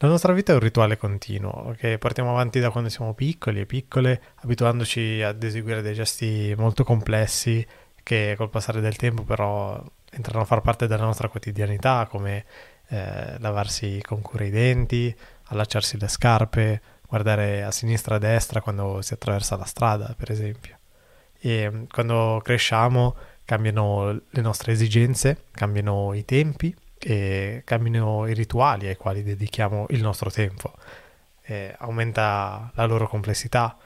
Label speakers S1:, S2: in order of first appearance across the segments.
S1: La nostra vita è un rituale continuo che portiamo avanti da quando siamo piccoli e piccole, abituandoci ad eseguire dei gesti molto complessi che col passare del tempo però entrano a far parte della nostra quotidianità, come eh, lavarsi con cura i denti, allacciarsi le scarpe, guardare a sinistra e a destra quando si attraversa la strada, per esempio. E mm, quando cresciamo cambiano le nostre esigenze, cambiano i tempi e cambiano i rituali ai quali dedichiamo il nostro tempo. E aumenta la loro complessità.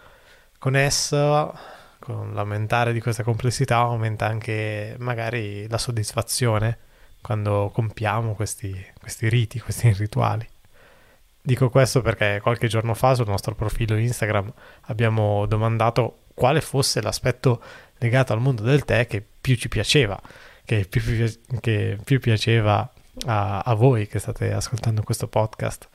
S1: Con essa, con l'aumentare di questa complessità, aumenta anche magari la soddisfazione quando compiamo questi, questi riti, questi rituali. Dico questo perché qualche giorno fa sul nostro profilo Instagram abbiamo domandato quale fosse l'aspetto legato al mondo del tè che più ci piaceva, che più, che più piaceva a, a voi che state ascoltando questo podcast.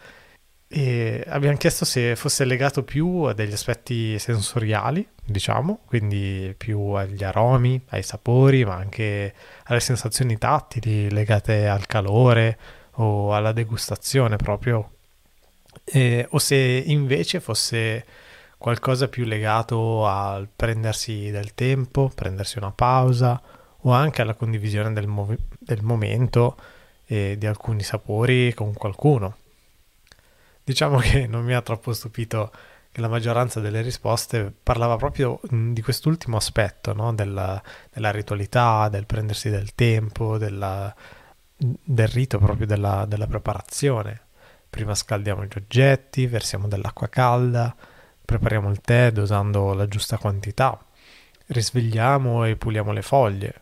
S1: E abbiamo chiesto se fosse legato più a degli aspetti sensoriali, diciamo, quindi più agli aromi, ai sapori, ma anche alle sensazioni tattili legate al calore o alla degustazione proprio, e, o se invece fosse qualcosa più legato al prendersi del tempo, prendersi una pausa o anche alla condivisione del, mov- del momento e di alcuni sapori con qualcuno. Diciamo che non mi ha troppo stupito che la maggioranza delle risposte parlava proprio di quest'ultimo aspetto, no? della, della, ritualità, del prendersi del tempo, della, del rito proprio della, della preparazione. Prima scaldiamo gli oggetti, versiamo dell'acqua calda, prepariamo il tè dosando la giusta quantità, risvegliamo e puliamo le foglie,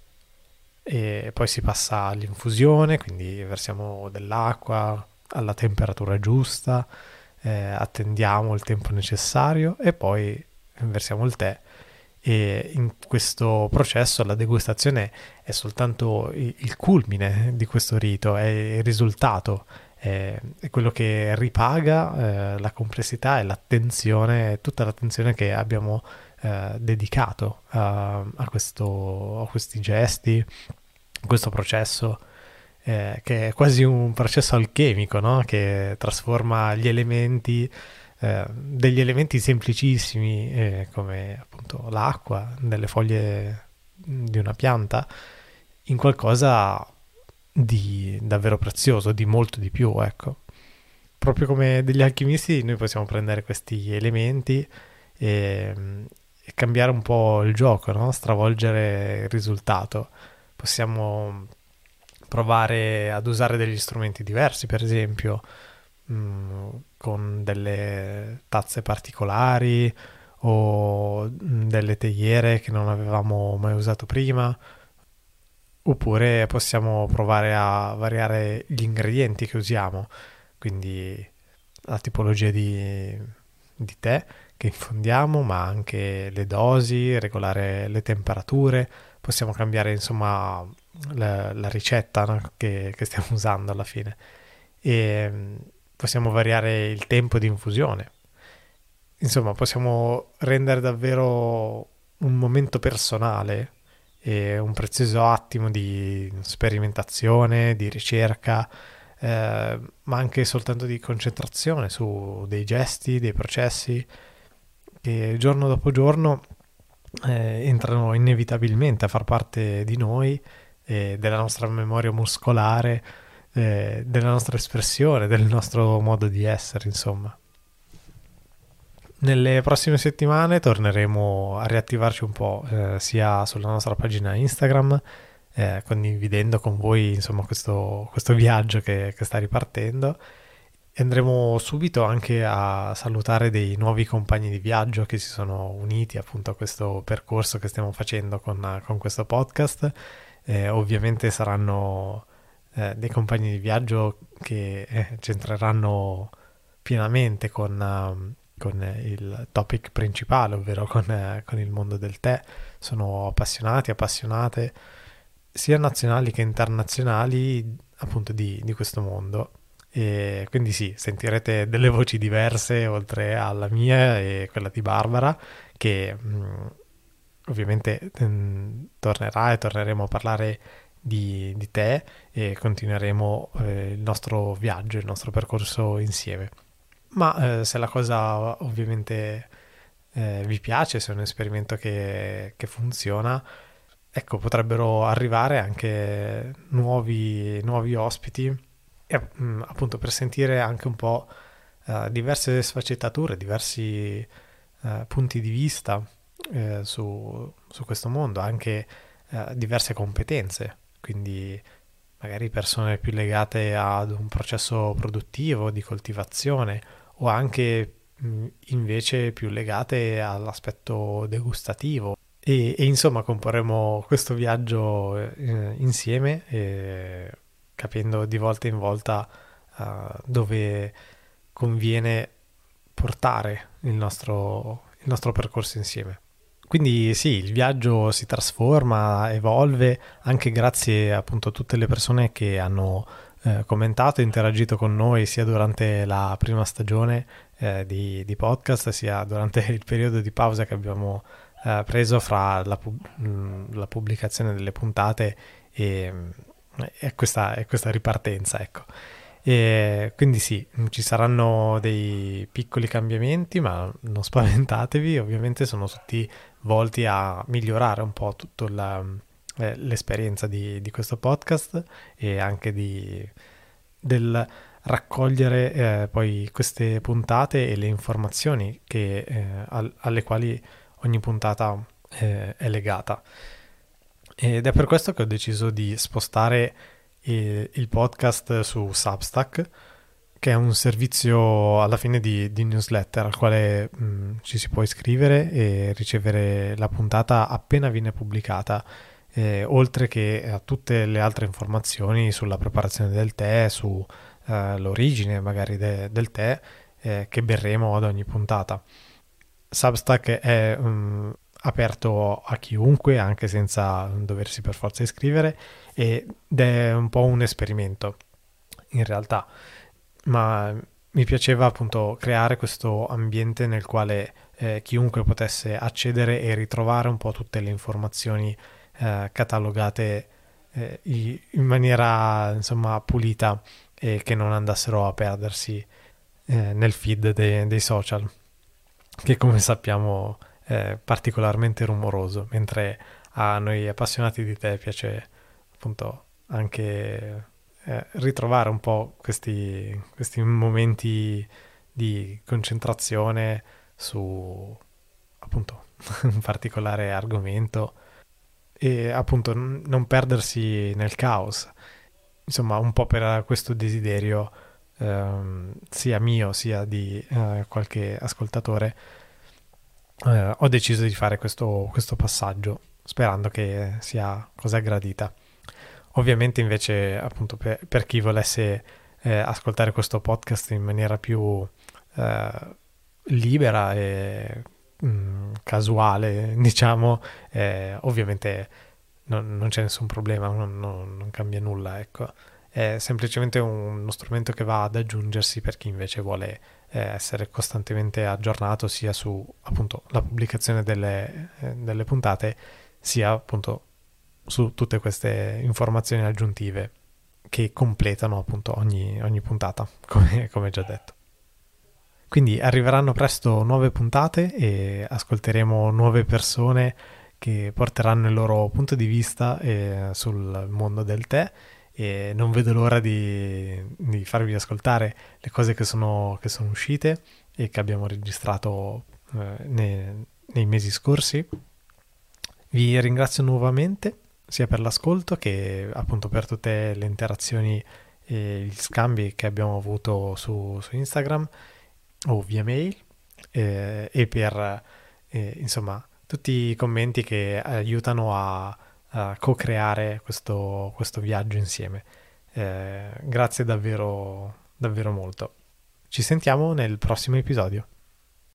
S1: e poi si passa all'infusione, quindi versiamo dell'acqua alla temperatura giusta, eh, attendiamo il tempo necessario e poi versiamo il tè. E in questo processo la degustazione è soltanto il culmine di questo rito, è il risultato, è, quello che ripaga eh, la complessità e l'attenzione, tutta l'attenzione che abbiamo eh, dedicato a, a, questo, a, questi gesti, a questo processo, eh, che è quasi un processo alchemico, no? che trasforma gli elementi, eh, degli elementi semplicissimi eh, come appunto l'acqua, delle foglie di una pianta, in qualcosa di davvero prezioso, di molto di più, ecco. Proprio come degli alchimisti noi possiamo prendere questi elementi e, e cambiare un po' il gioco, no? stravolgere il risultato. Possiamo provare ad usare degli strumenti diversi, per esempio, mh, mm, con delle tazze particolari o delle teiere che non avevamo mai usato prima, oppure possiamo provare a variare gli ingredienti che usiamo, quindi la tipologia di, di tè che infondiamo, ma anche le dosi, regolare le temperature, possiamo cambiare insomma la, la ricetta no? che, che, stiamo usando alla fine e mm, possiamo variare il tempo di infusione. Insomma, possiamo rendere davvero un momento personale e un prezioso attimo di sperimentazione, di ricerca, eh, ma anche soltanto di concentrazione su dei gesti, dei processi che giorno dopo giorno eh, entrano inevitabilmente a far parte di noi, eh, della nostra memoria muscolare, eh, della nostra espressione, del nostro modo di essere, insomma. Nelle prossime settimane torneremo a riattivarci un po' eh, sia sulla nostra pagina Instagram, eh, condividendo con voi insomma, questo, questo viaggio che, che sta ripartendo andremo subito anche a salutare dei nuovi compagni di viaggio che si sono uniti appunto a questo percorso che stiamo facendo con, con questo podcast. Eh, ovviamente saranno eh, dei compagni di viaggio che eh, c'entreranno pienamente con, uh, con, il topic principale, ovvero con, uh, con il mondo del tè. Sono appassionati, appassionate sia nazionali che internazionali appunto di, di questo mondo e quindi sì, sentirete delle voci diverse oltre alla mia e quella di Barbara, che mh, mm, ovviamente mh, mm, tornerà e torneremo a parlare di, di te e continueremo eh, il nostro viaggio, il nostro percorso insieme. Ma eh, se la cosa ovviamente eh, vi piace, se è un esperimento che, che, funziona, ecco, potrebbero arrivare anche nuovi, nuovi ospiti, e, mh, mm, appunto per sentire anche un po' uh, diverse sfaccettature, diversi uh, punti di vista uh, su, su, questo mondo, anche diverse competenze, quindi magari persone più legate ad un processo produttivo di coltivazione o anche invece più legate all'aspetto degustativo. E, e insomma comporremo questo viaggio eh, insieme, eh, capendo di volta in volta uh, dove conviene portare il nostro, il nostro percorso insieme. Quindi sì, il viaggio si trasforma, evolve anche grazie appunto a tutte le persone che hanno eh, commentato e interagito con noi sia durante la prima stagione eh, di, di, podcast sia durante il periodo di pausa che abbiamo eh, preso fra la, pub- mm, la, pubblicazione delle puntate e, e, questa, e questa, ripartenza. Ecco. E quindi sì, ci saranno dei piccoli cambiamenti, ma non spaventatevi, ovviamente sono tutti volti a migliorare un po' tutta eh, l'esperienza di, di, questo podcast e anche di, del raccogliere eh, poi queste puntate e le informazioni che, eh, al, alle quali ogni puntata eh, è legata. Ed è per questo che ho deciso di spostare il, il podcast su Substack, che è un servizio alla fine di, di newsletter al quale mh, mm, ci si può iscrivere e ricevere la puntata appena viene pubblicata. Eh, oltre che a tutte le altre informazioni sulla preparazione del tè, su eh, magari de- del tè eh, che berremo ad ogni puntata. Substack è um, aperto a chiunque, anche senza doversi per forza iscrivere, ed è un po' un esperimento in realtà, ma mi piaceva appunto creare questo ambiente nel quale eh, chiunque potesse accedere e ritrovare un po' tutte le informazioni eh, catalogate eh, in maniera insomma pulita e che non andassero a perdersi eh, nel feed de- dei social, che come sappiamo è particolarmente rumoroso, mentre a noi appassionati di te piace appunto anche eh, ritrovare un po' questi, questi momenti di concentrazione su appunto un particolare argomento e appunto non perdersi nel caos. Insomma, un po' per questo desiderio ehm, sia mio sia di eh, qualche ascoltatore, eh, ho deciso di fare questo, questo passaggio sperando che sia cosa gradita. Ovviamente invece appunto per, per chi volesse eh, ascoltare questo podcast in maniera più eh, libera e mh, mm, casuale, diciamo, eh, ovviamente non, non c'è nessun problema, non, non, non, cambia nulla, ecco. È semplicemente un, uno strumento che va ad aggiungersi per chi invece vuole essere costantemente aggiornato sia su appunto la pubblicazione delle, eh, delle puntate, sia appunto su tutte queste informazioni aggiuntive che completano appunto ogni, ogni puntata, come, come già detto. Quindi arriveranno presto nuove puntate e ascolteremo nuove persone che porteranno il loro punto di vista eh, sul mondo del tè e non vedo l'ora di, di farvi ascoltare le cose che sono, che sono, uscite e che abbiamo registrato eh, nei, nei mesi scorsi. Vi ringrazio nuovamente sia per l'ascolto che appunto per tutte le interazioni e gli scambi che abbiamo avuto su, su Instagram o via mail eh, e per eh, insomma tutti i commenti che aiutano a, co-creare questo, questo, viaggio insieme. Eh, grazie davvero, davvero molto. Ci sentiamo nel prossimo episodio.